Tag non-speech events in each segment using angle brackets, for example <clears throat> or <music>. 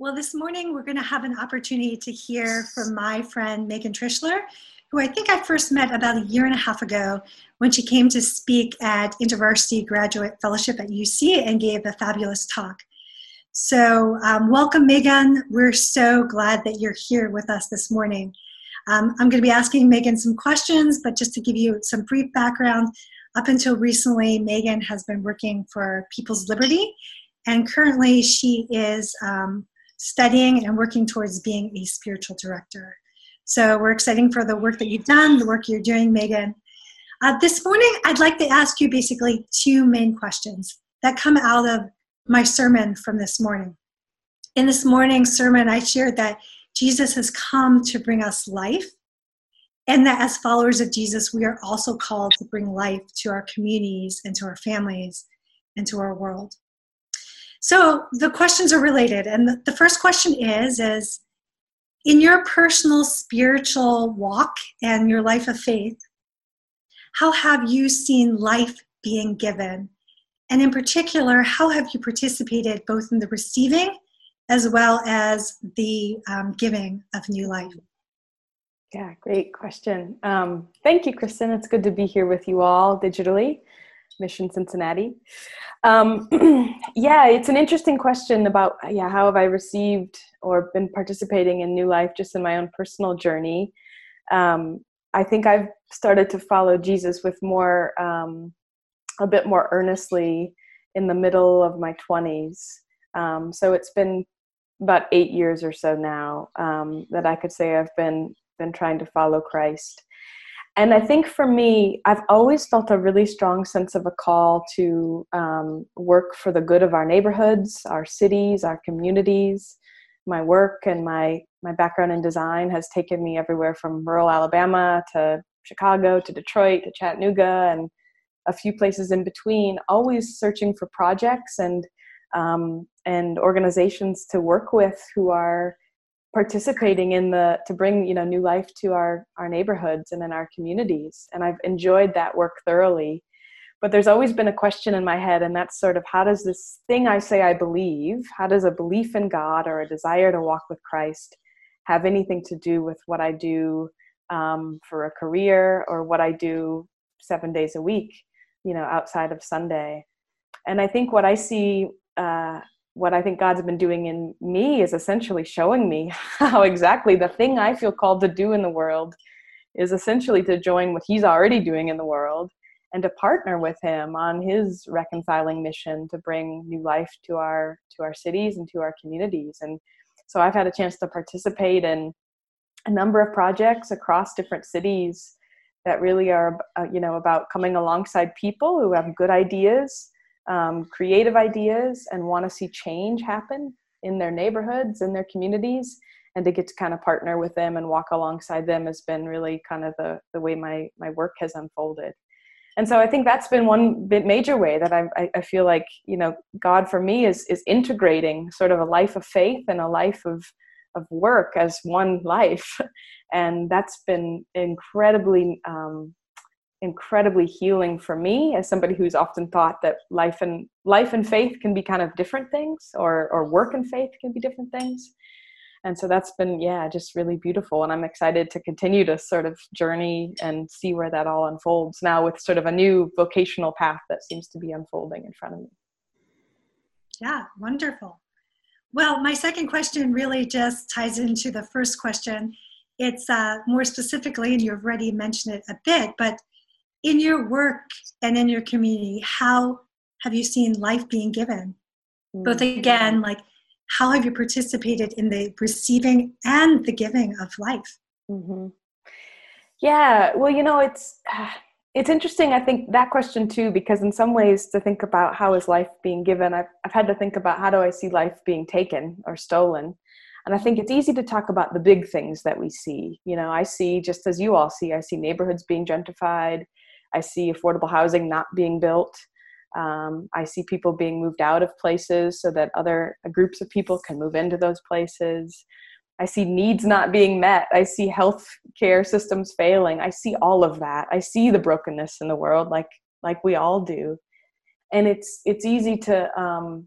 Well, this morning we're going to have an opportunity to hear from my friend Megan Trischler, who I think I first met about a year and a half ago when she came to speak at InterVarsity Graduate Fellowship at UC and gave a fabulous talk. So, um, welcome, Megan. We're so glad that you're here with us this morning. Um, I'm going to be asking Megan some questions, but just to give you some brief background, up until recently, Megan has been working for People's Liberty, and currently she is um, studying and working towards being a spiritual director. So we're excited for the work that you've done, the work you're doing, Megan. Uh, this morning, I'd like to ask you basically two main questions that come out of my sermon from this morning. In this morning's sermon, I shared that Jesus has come to bring us life, and that as followers of Jesus, we are also called to bring life to our communities and to our families and to our world. So the questions are related, and the first question is: is in your personal spiritual walk and your life of faith, how have you seen life being given? And in particular, how have you participated both in the receiving as well as the um, giving of new life? Yeah, great question. Um, thank you, Kristen. It's good to be here with you all digitally, Mission Cincinnati. Um, <clears throat> yeah, it's an interesting question about yeah how have I received or been participating in new life just in my own personal journey. Um, I think I've started to follow Jesus with more, um, a bit more earnestly in the middle of my 20s. Um, so it's been about eight years or so now um, that I could say I've been been trying to follow Christ. And I think for me, I've always felt a really strong sense of a call to um, work for the good of our neighborhoods, our cities, our communities. My work and my my background in design has taken me everywhere from rural Alabama to Chicago to Detroit to Chattanooga and a few places in between. Always searching for projects and um, and organizations to work with who are participating in the to bring you know new life to our our neighborhoods and in our communities and i've enjoyed that work thoroughly. But there's always been a question in my head and that's sort of how does this thing i say i believe how does a belief in god or a desire to walk with christ have anything to do with what i do um, for a career or what i do seven days a week you know outside of sunday? And i think what i see uh, what I think God's been doing in me is essentially showing me <laughs> how exactly the thing I feel called to do in the world is essentially to join what He's already doing in the world and to partner with Him on His reconciling mission to bring new life to our to our cities and to our communities. And so I've had a chance to participate in a number of projects across different cities that really are uh, you know about coming alongside people who have good ideas um, creative ideas and want to see change happen in their neighborhoods, in their communities, and to get to kind of partner with them and walk alongside them has been really kind of the, the way my, my work has unfolded. And so I think that's been one bit major way that I, I feel like, you know, God for me is, is integrating sort of a life of faith and a life of, of work as one life. <laughs> And that's been incredibly um, incredibly healing for me as somebody who's often thought that life and life and faith can be kind of different things or or work and faith can be different things. And so that's been yeah just really beautiful. And i'm excited to continue to sort of journey and see where that all unfolds now with sort of a new vocational path that seems to be unfolding in front of me. Yeah wonderful. Well my second question really just ties into the first question. It's uh, more specifically and you've already mentioned it a bit but in your work and in your community, how have you seen life being given? Mm-hmm. Both again, like how have you participated in the receiving and the giving of life? Mm-hmm. Yeah, well, you know, it's <sighs> it's interesting. I think that question too, because in some ways, to think about how is life being given, I've I've had to think about how do I see life being taken or stolen. And I think it's easy to talk about the big things that we see. You know, I see just as you all see, I see neighborhoods being gentrified. I see affordable housing not being built. Um, I see people being moved out of places so that other groups of people can move into those places. I see needs not being met. I see health care systems failing. I see all of that. I see the brokenness in the world, like like we all do. And it's it's easy to um,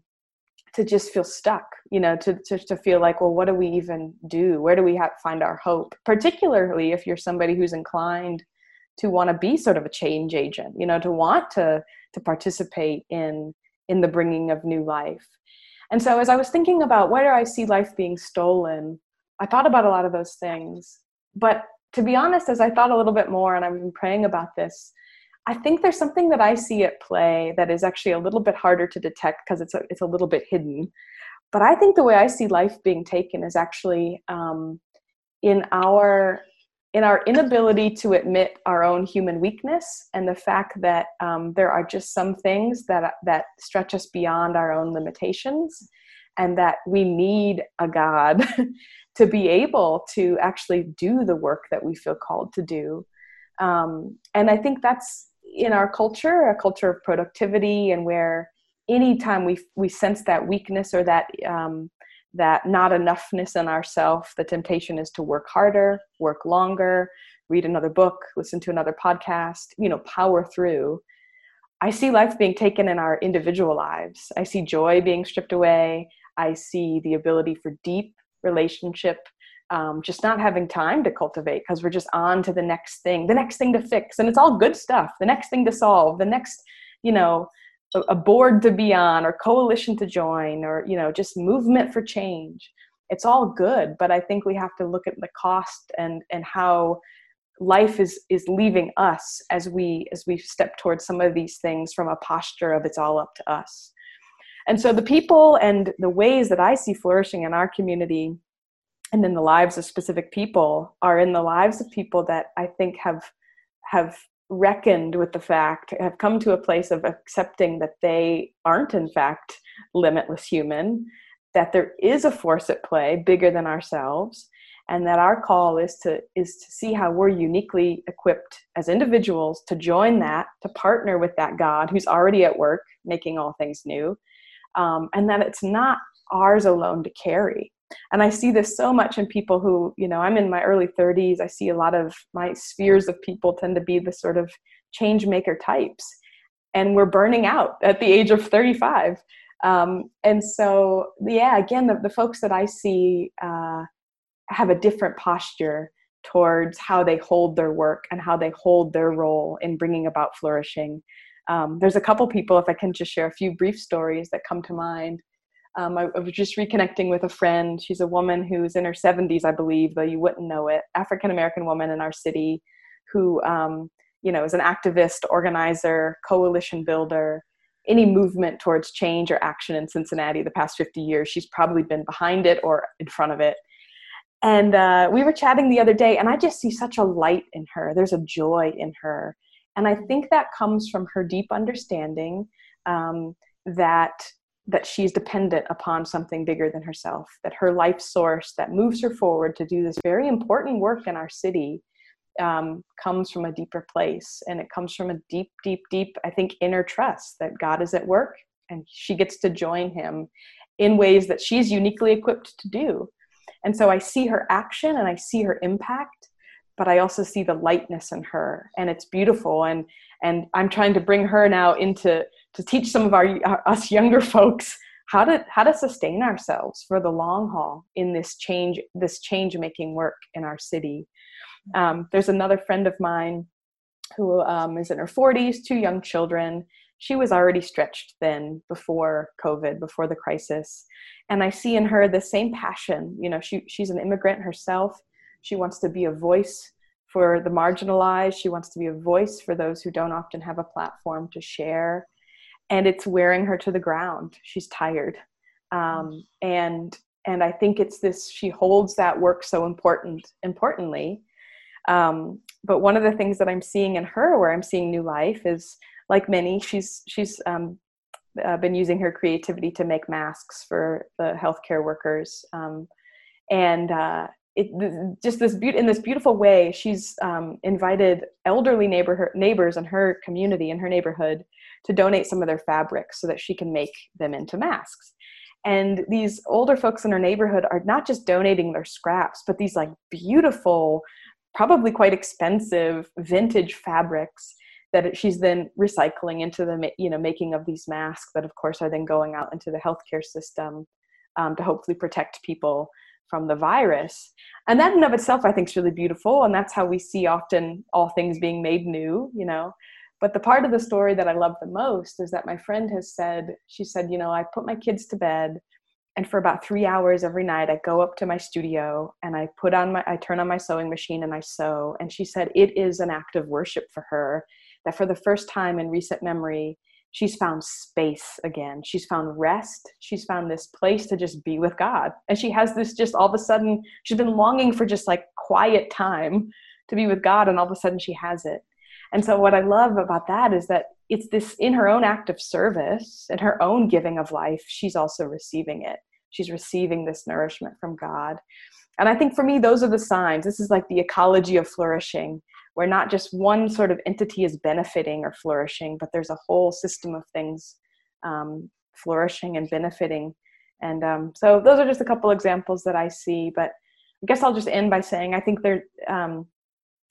to just feel stuck you know to, to, to feel like well what do we even do where do we have, find our hope particularly if you're somebody who's inclined to want to be sort of a change agent you know to want to to participate in in the bringing of new life and so as i was thinking about where i see life being stolen i thought about a lot of those things but to be honest as i thought a little bit more and i've been praying about this I think there's something that I see at play that is actually a little bit harder to detect because it's a, it's a little bit hidden. But I think the way I see life being taken is actually um, in our in our inability to admit our own human weakness and the fact that um, there are just some things that that stretch us beyond our own limitations, and that we need a God <laughs> to be able to actually do the work that we feel called to do. Um, and I think that's in our culture, a culture of productivity, and where anytime we we sense that weakness or that um, that not enoughness in ourself, the temptation is to work harder, work longer, read another book, listen to another podcast, you know, power through. I see life being taken in our individual lives. I see joy being stripped away. I see the ability for deep relationship um, just not having time to cultivate because we're just on to the next thing, the next thing to fix. And it's all good stuff, the next thing to solve, the next, you know, a, board to be on or coalition to join or, you know, just movement for change. It's all good, but I think we have to look at the cost and and how life is is leaving us as we as we step towards some of these things from a posture of it's all up to us. And so the people and the ways that I see flourishing in our community and in the lives of specific people are in the lives of people that I think have have reckoned with the fact have come to a place of accepting that they aren't in fact limitless human that there is a force at play bigger than ourselves and that our call is to is to see how we're uniquely equipped as individuals to join that to partner with that god who's already at work making all things new um, and that it's not ours alone to carry and i see this so much in people who you know i'm in my early 30s i see a lot of my spheres of people tend to be the sort of change maker types. And we're burning out at the age of 35 um, and so yeah again the, the folks that i see uh, have a different posture towards how they hold their work and how they hold their role in bringing about flourishing. Um, there's a couple people if i can just share a few brief stories that come to mind um, I, I, was just reconnecting with a friend. She's a woman who's in her 70s, I believe, though you wouldn't know it. African American woman in our city who, um, you know, is an activist, organizer, coalition builder. Any movement towards change or action in Cincinnati the past 50 years, she's probably been behind it or in front of it. And uh, we were chatting the other day, and I just see such a light in her. There's a joy in her. And I think that comes from her deep understanding um, that that she's dependent upon something bigger than herself, that her life source that moves her forward to do this very important work in our city um, comes from a deeper place. And it comes from a deep, deep, deep, I think, inner trust that God is at work and she gets to join him in ways that she's uniquely equipped to do. And so I see her action and I see her impact, but I also see the lightness in her and it's beautiful. And, and I'm trying to bring her now into to teach some of our, our us younger <laughs> folks how to how to sustain ourselves for the long haul in this change this change making work in our city. Um, there's another friend of mine who um, is in her 40s two young children. She was already stretched then before covid before the crisis. And i see in her the same passion. You know she, she's an immigrant herself. She wants to be a voice for the marginalized. She wants to be a voice for those who don't often have a platform to share and it's wearing her to the ground. She's tired. Um, and and i think it's this she holds that work so important importantly. Um, but one of the things that i'm seeing in her where i'm seeing new life is like many she's she's um, uh, been using her creativity to make masks for the healthcare workers. Um, and uh, it, just this be- in this beautiful way she's um, invited elderly neighborhood neighbors in her community in her neighborhood to donate some of their fabrics so that she can make them into masks. And these older folks in her neighborhood are not just donating their scraps, but these like beautiful, probably quite expensive vintage fabrics that she's then recycling into the you know making of these masks that of course are then going out into the healthcare system um, to hopefully protect people from the virus. And that in of itself i think is really beautiful. And that's how we see often all things being made new you know. But the part of the story that i love the most is that my friend has said she said you know i put my kids to bed and for about three hours every night i go up to my studio and i put on my i turn on my sewing machine and i sew. And she said it is an act of worship for her that for the first time in recent memory, she's found space again. She's found rest. She's found this place to just be with God. And she has this just all of a sudden, she's been longing for just like quiet time to be with God, and all of a sudden she has it. And so, what I love about that is that it's this in her own act of service and her own giving of life, she's also receiving it. She's receiving this nourishment from God. And I think for me, those are the signs. This is like the ecology of flourishing where not just one sort of entity is benefiting or flourishing, but there's a whole system of things um, flourishing and benefiting. And um, so those are just a couple examples that I see. But I guess I'll just end by saying I think there, um,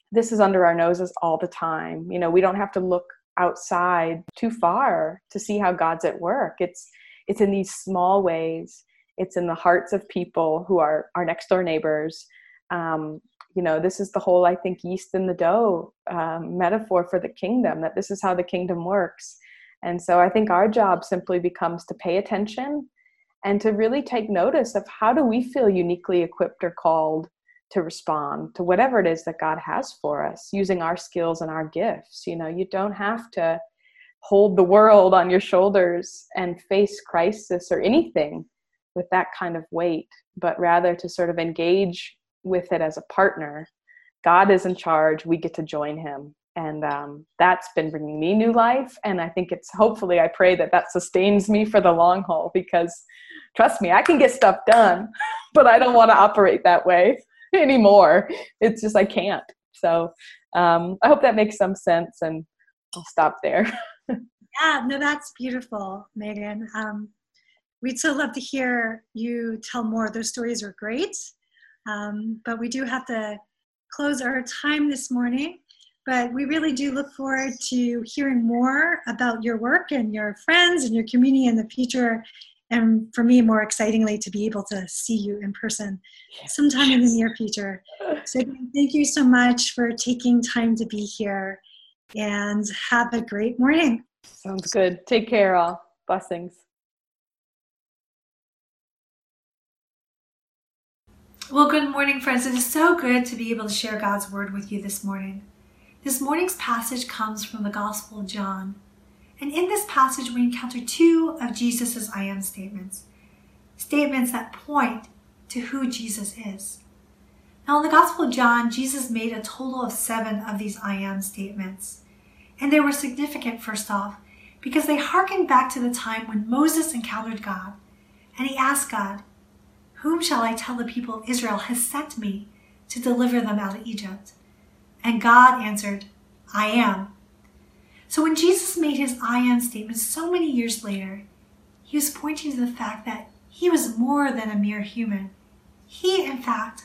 this is under our noses all the time. You know, we don't have to look outside too far to see how God's at work. It's it's in these small ways. It's in the hearts of people who are our next door neighbors. Um, you know this is the whole i think yeast in the dough um, metaphor for the kingdom that this is how the kingdom works. And so i think our job simply becomes to pay attention and to really take notice of how do we feel uniquely equipped or called to respond to whatever it is that god has for us using our skills and our gifts. You know you don't have to hold the world on your shoulders and face crisis or anything with that kind of weight but rather to sort of engage with it as a partner. God is in charge. We get to join Him. And um, that's been bringing me new life. And I think it's hopefully, I pray that that sustains me for the long haul because trust me, I can get stuff done, <laughs> but I don't want to operate that way <laughs> anymore. It's just, I can't. So um, I hope that makes some sense. And I'll stop there. <laughs> yeah, no, that's beautiful, Megan. Um, we'd so love to hear you tell more. Those stories are great. Um, but we do have to close our time this morning. But we really do look forward to hearing more about your work and your friends and your community in the future. And for me, more excitingly, to be able to see you in person sometime in the near future. So, thank you so much for taking time to be here and have a great morning. Sounds good. Take care, all. Blessings. Well, good morning, friends. It is so good to be able to share God's word with you this morning. This morning's passage comes from the Gospel of John. And in this passage, we encounter two of Jesus' I am statements statements that point to who Jesus is. Now, in the Gospel of John, Jesus made a total of seven of these I am statements. And they were significant, first off, because they harken back to the time when Moses encountered God and he asked God, whom shall I tell the people of Israel has sent me to deliver them out of Egypt? And God answered, I am. So when Jesus made his I am statement so many years later, he was pointing to the fact that he was more than a mere human. He, in fact,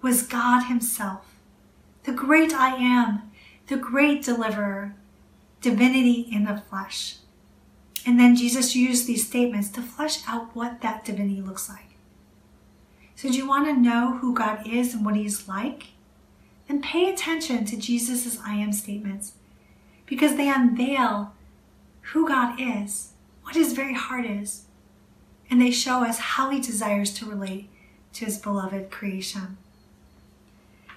was God himself, the great I am, the great deliverer, divinity in the flesh. And then Jesus used these statements to flesh out what that divinity looks like. So, do you want to know who God is and what He is like? Then pay attention to Jesus' I am statements because they unveil who God is, what His very heart is, and they show us how He desires to relate to His beloved creation.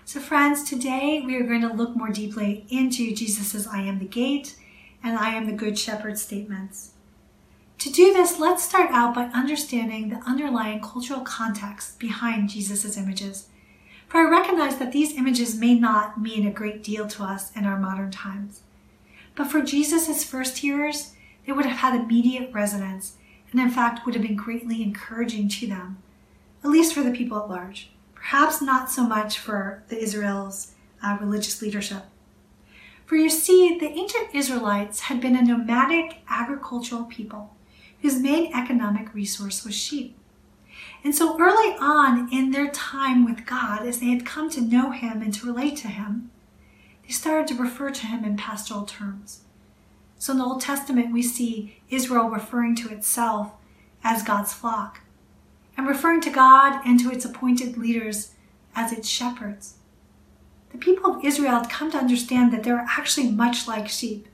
So, friends, today we are going to look more deeply into Jesus' I am the gate and I am the good shepherd statements. To do this, let's start out by understanding the underlying cultural context behind Jesus' images. For I recognize that these images may not mean a great deal to us in our modern times. But for Jesus' first hearers, they would have had immediate resonance and, in fact, would have been greatly encouraging to them, at least for the people at large, perhaps not so much for the Israel's uh, religious leadership. For you see, the ancient Israelites had been a nomadic agricultural people whose main economic resource was sheep. And so early on in their time with God, as they had come to know Him and to relate to Him, they started to refer to him in pastoral terms. So in the Old Testament, we see Israel referring to itself as God's flock and referring to God and to its appointed leaders as its shepherds. The people of Israel had come to understand that they were actually much like sheep.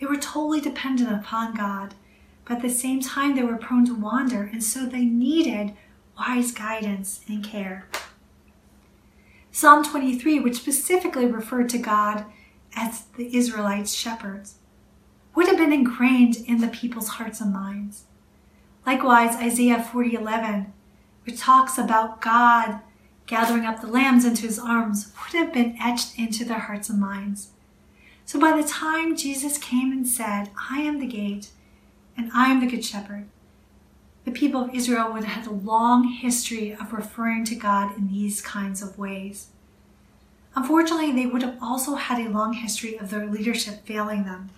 They were totally dependent upon God, but at the same time, they were prone to wander, and so they needed wise guidance and care. Psalm 23, which specifically referred to God as the Israelites' shepherds, would have been ingrained in the people's hearts and minds. Likewise, Isaiah 40:11, which talks about God gathering up the lambs into his arms, would have been etched into their hearts and minds. So by the time Jesus came and said, I am the gate and I am the good shepherd, the people of Israel would have had a long history of referring to God in these kinds of ways. Unfortunately, they would have also had a long history of their leadership failing them.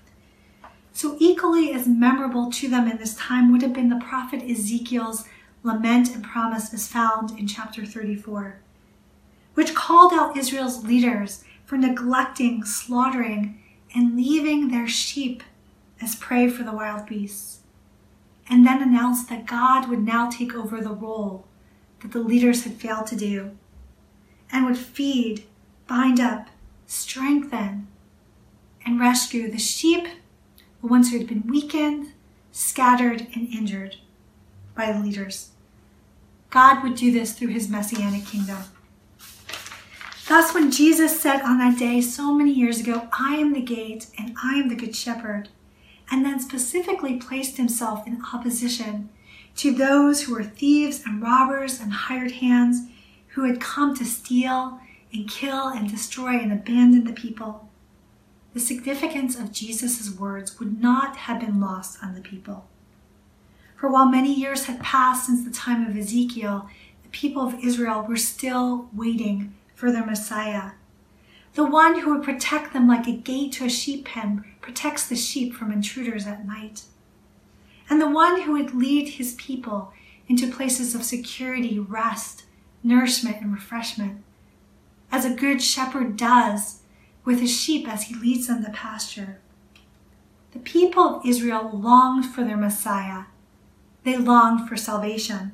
So, equally as memorable to them in this time would have been the prophet Ezekiel's lament and promise as found in chapter 34, which called out Israel's leaders for neglecting, slaughtering, and leaving their sheep as prey for the wild beasts, and then announced that God would now take over the role that the leaders had failed to do and would feed, bind up, strengthen, and rescue the sheep the ones who had been weakened, scattered, and injured by the leaders. God would do this through his messianic kingdom. Thus, when Jesus said on that day so many years ago, I am the gate and I am the good shepherd, and then specifically placed himself in opposition to those who were thieves and robbers and hired hands who had come to steal and kill and destroy and abandon the people the significance of Jesus' words would not have been lost on the people. For while many years had passed since the time of Ezekiel, the people of Israel were still waiting for their Messiah. The one who would protect them like a gate to a sheep pen protects the sheep from intruders at night. And the one who would lead his people into places of security, rest, nourishment, and refreshment. As a good shepherd does with his sheep as he leads them to pasture. The people of Israel longed for their Messiah. They longed for salvation.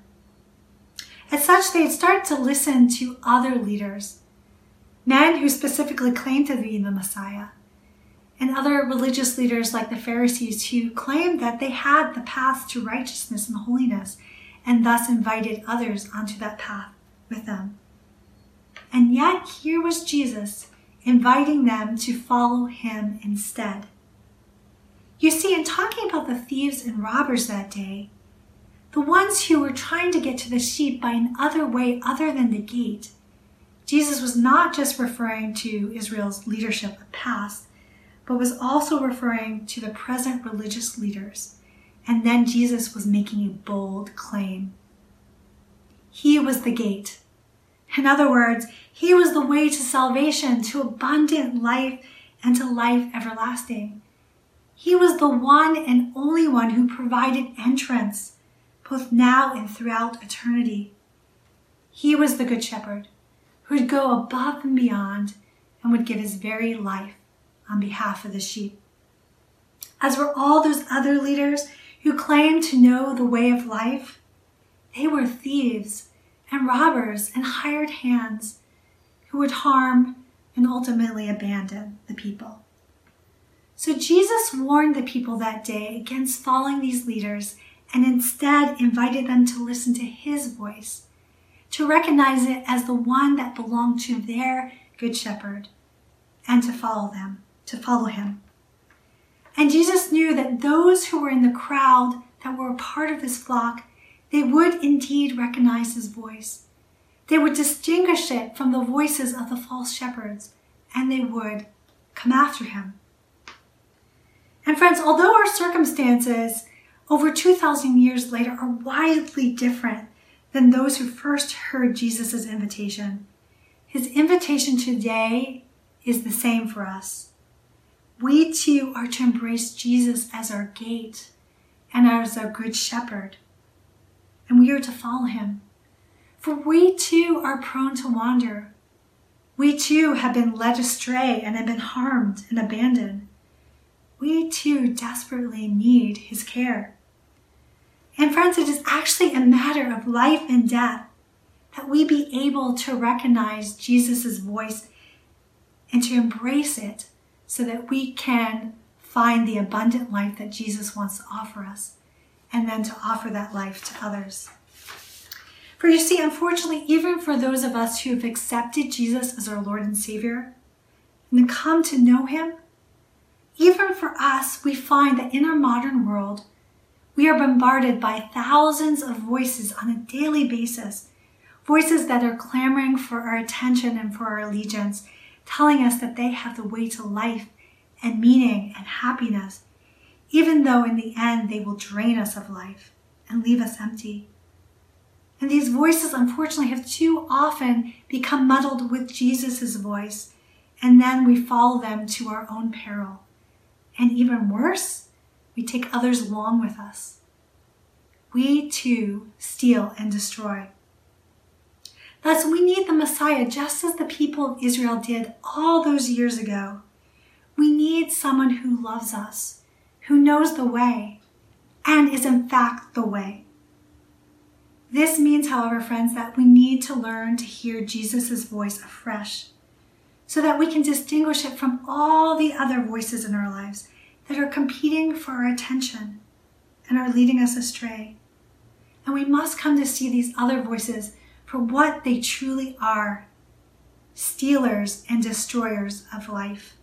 As such, they had started to listen to other leaders, men who specifically claimed to be the Messiah, and other religious leaders like the Pharisees who claimed that they had the path to righteousness and holiness and thus invited others onto that path with them. And yet, here was Jesus inviting them to follow him instead. You see, in talking about the thieves and robbers that day, the ones who were trying to get to the sheep by another way other than the gate, Jesus was not just referring to Israel's leadership of past, but was also referring to the present religious leaders. And then Jesus was making a bold claim. He was the gate. In other words, he was the way to salvation, to abundant life, and to life everlasting. He was the one and only one who provided entrance, both now and throughout eternity. He was the Good Shepherd who would go above and beyond and would give his very life on behalf of the sheep. As were all those other leaders who claimed to know the way of life, they were thieves and robbers and hired hands who would harm and ultimately abandon the people. So Jesus warned the people that day against following these leaders and instead invited them to listen to his voice, to recognize it as the one that belonged to their good shepherd, and to follow them, to follow him. And Jesus knew that those who were in the crowd that were a part of his flock, they would indeed recognize his voice they would distinguish it from the voices of the false shepherds, and they would come after him. And friends, although our circumstances over 2,000 years later are widely different than those who first heard Jesus' invitation, his invitation today is the same for us. We too are to embrace Jesus as our gate and as our good shepherd, and we are to follow him for we too are prone to wander. We too have been led astray and have been harmed and abandoned. We too desperately need his care. And friends, it is actually a matter of life and death that we be able to recognize Jesus' voice and to embrace it so that we can find the abundant life that Jesus wants to offer us and then to offer that life to others. For you see, unfortunately, even for those of us who have accepted Jesus as our Lord and Savior and come to know Him, even for us, we find that in our modern world, we are bombarded by thousands of voices on a daily basis, voices that are clamoring for our attention and for our allegiance, telling us that they have the way to life and meaning and happiness, even though in the end they will drain us of life and leave us empty. And these voices, unfortunately, have too often become muddled with Jesus' voice, and then we follow them to our own peril. And even worse, we take others along with us. We too steal and destroy. Thus, we need the Messiah just as the people of Israel did all those years ago. We need someone who loves us, who knows the way, and is in fact the way. This means, however, friends, that we need to learn to hear Jesus' voice afresh so that we can distinguish it from all the other voices in our lives that are competing for our attention and are leading us astray. And we must come to see these other voices for what they truly are stealers and destroyers of life.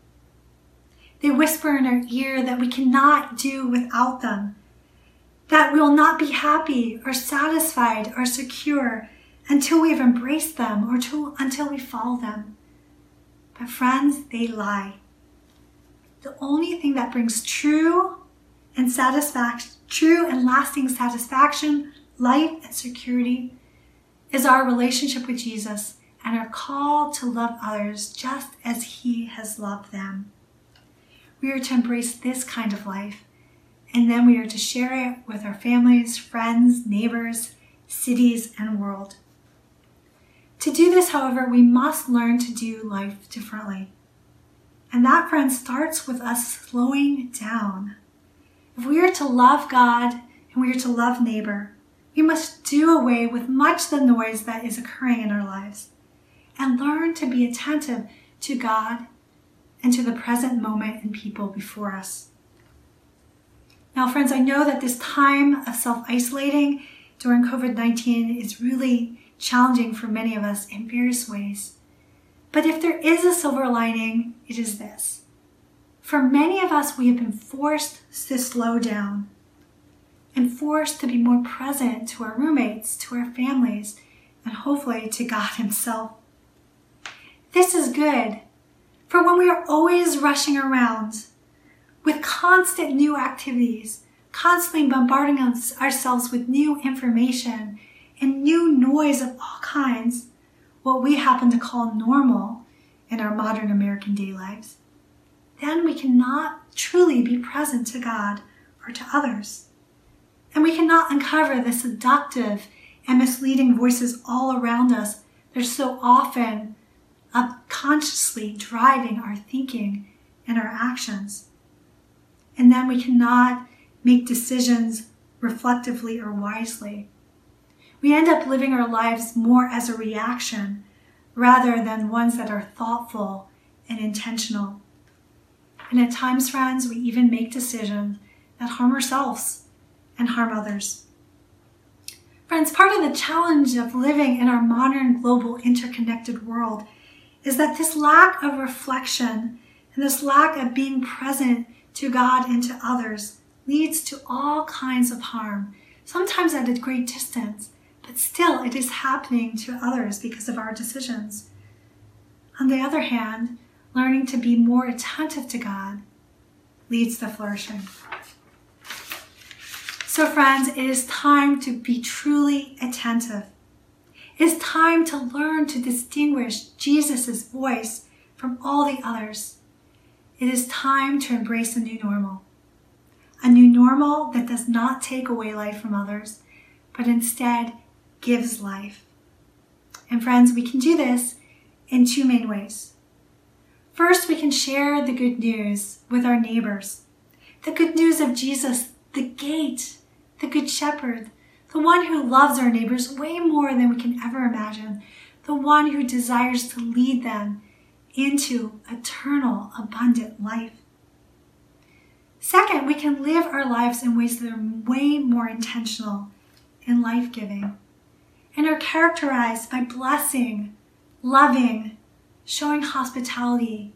They whisper in our ear that we cannot do without them, that we will not be happy or satisfied or secure until we have embraced them or to, until we follow them. But friends, they lie. The only thing that brings true and satisfaction, true and lasting satisfaction, life, and security is our relationship with Jesus and our call to love others just as He has loved them. We are to embrace this kind of life, and then we are to share it with our families, friends, neighbors, cities, and world. To do this, however, we must learn to do life differently. And that, friend, starts with us slowing down. If we are to love God and we are to love neighbor, we must do away with much of the noise that is occurring in our lives and learn to be attentive to God and to the present moment and people before us. Now, friends, I know that this time of self isolating during COVID 19 is really challenging for many of us in various ways. But if there is a silver lining, it is this. For many of us, we have been forced to slow down and forced to be more present to our roommates, to our families, and hopefully to God <laughs> Himself. This is good, for when we are always rushing around with constant new activities, constantly bombarding us, ourselves with new information and new noise of all kinds, what we happen to call normal in our modern American day lives, then we cannot truly be present to God or to others. And we cannot uncover the seductive and misleading voices all around us that are so often unconsciously driving our thinking and our actions. And then we cannot make decisions reflectively or wisely we end up living our lives more as a reaction rather than ones that are thoughtful and intentional. And at times, friends, we even make decisions that harm ourselves and harm others. Friends, part of the challenge of living in our modern global interconnected world is that this lack of reflection and this lack of being present to God and to others leads to all kinds of harm, sometimes at a great distance, but still it is happening to others because of our decisions. On the other hand, learning to be more attentive to God leads to flourishing. So, friends, it is time to be truly attentive. It is time to learn to distinguish Jesus' voice from all the others. It is time to embrace a new normal. A new normal that does not take away life from others, but instead gives life. And friends, we can do this in two main ways. First, we can share the good news with our neighbors. The good news of Jesus, the gate, the good shepherd, the one who loves our neighbors way more than we can ever imagine, the one who desires to lead them into eternal, abundant life. Second, we can live our lives in ways that are way more intentional and life giving and are characterized by blessing, loving, showing hospitality,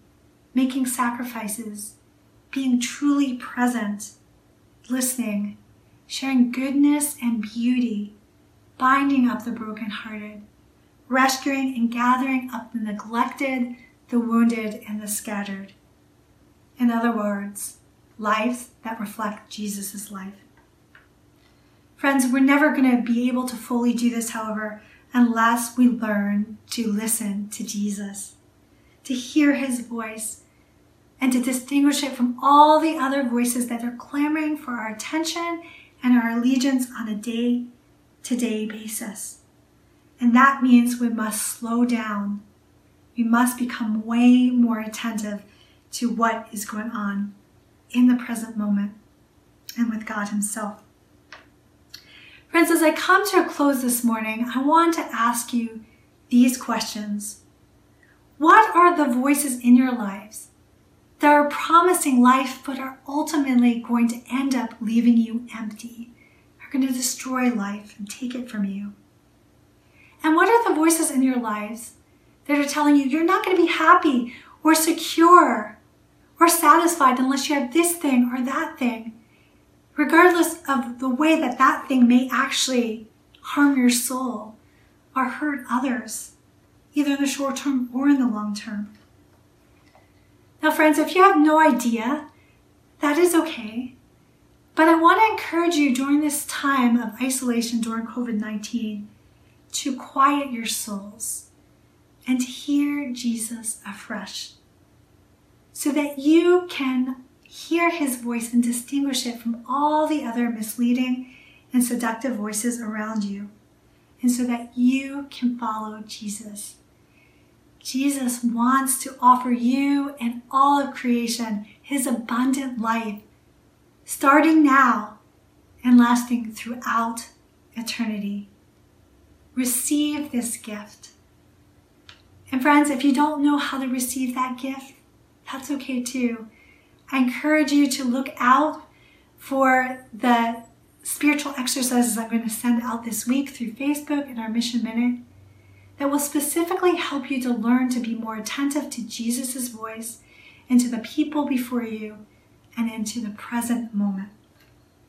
making sacrifices, being truly present, listening, sharing goodness and beauty, binding up the brokenhearted, rescuing and gathering up the neglected, the wounded, and the scattered. In other words, lives that reflect Jesus' life. Friends, we're never going to be able to fully do this, however, unless we learn to listen to Jesus, to hear his voice, and to distinguish it from all the other voices that are clamoring for our attention and our allegiance on a day to day basis. And that means we must slow down. We must become way more attentive to what is going on in the present moment and with God Himself. Friends, as I come to a close this morning, I want to ask you these questions. What are the voices in your lives that are promising life but are ultimately going to end up leaving you empty, are going to destroy life and take it from you? And what are the voices in your lives that are telling you you're not going to be happy or secure or satisfied unless you have this thing or that thing? regardless of the way that that thing may actually harm your soul or hurt others, either in the short term or in the long term. Now, friends, if you have no idea, that is okay. But I want to encourage you during this time of isolation during COVID 19 to quiet your souls and hear Jesus afresh so that you can hear his voice and distinguish it from all the other misleading and seductive voices around you, and so that you can follow Jesus. Jesus wants to offer you and all of creation his abundant life, starting now and lasting throughout eternity. Receive this gift. And friends, if you don't know how to receive that gift, that's okay too. I encourage you to look out for the spiritual exercises I'm going to send out this week through Facebook and our Mission Minute that will specifically help you to learn to be more attentive to Jesus' voice and to the people before you and into the present moment.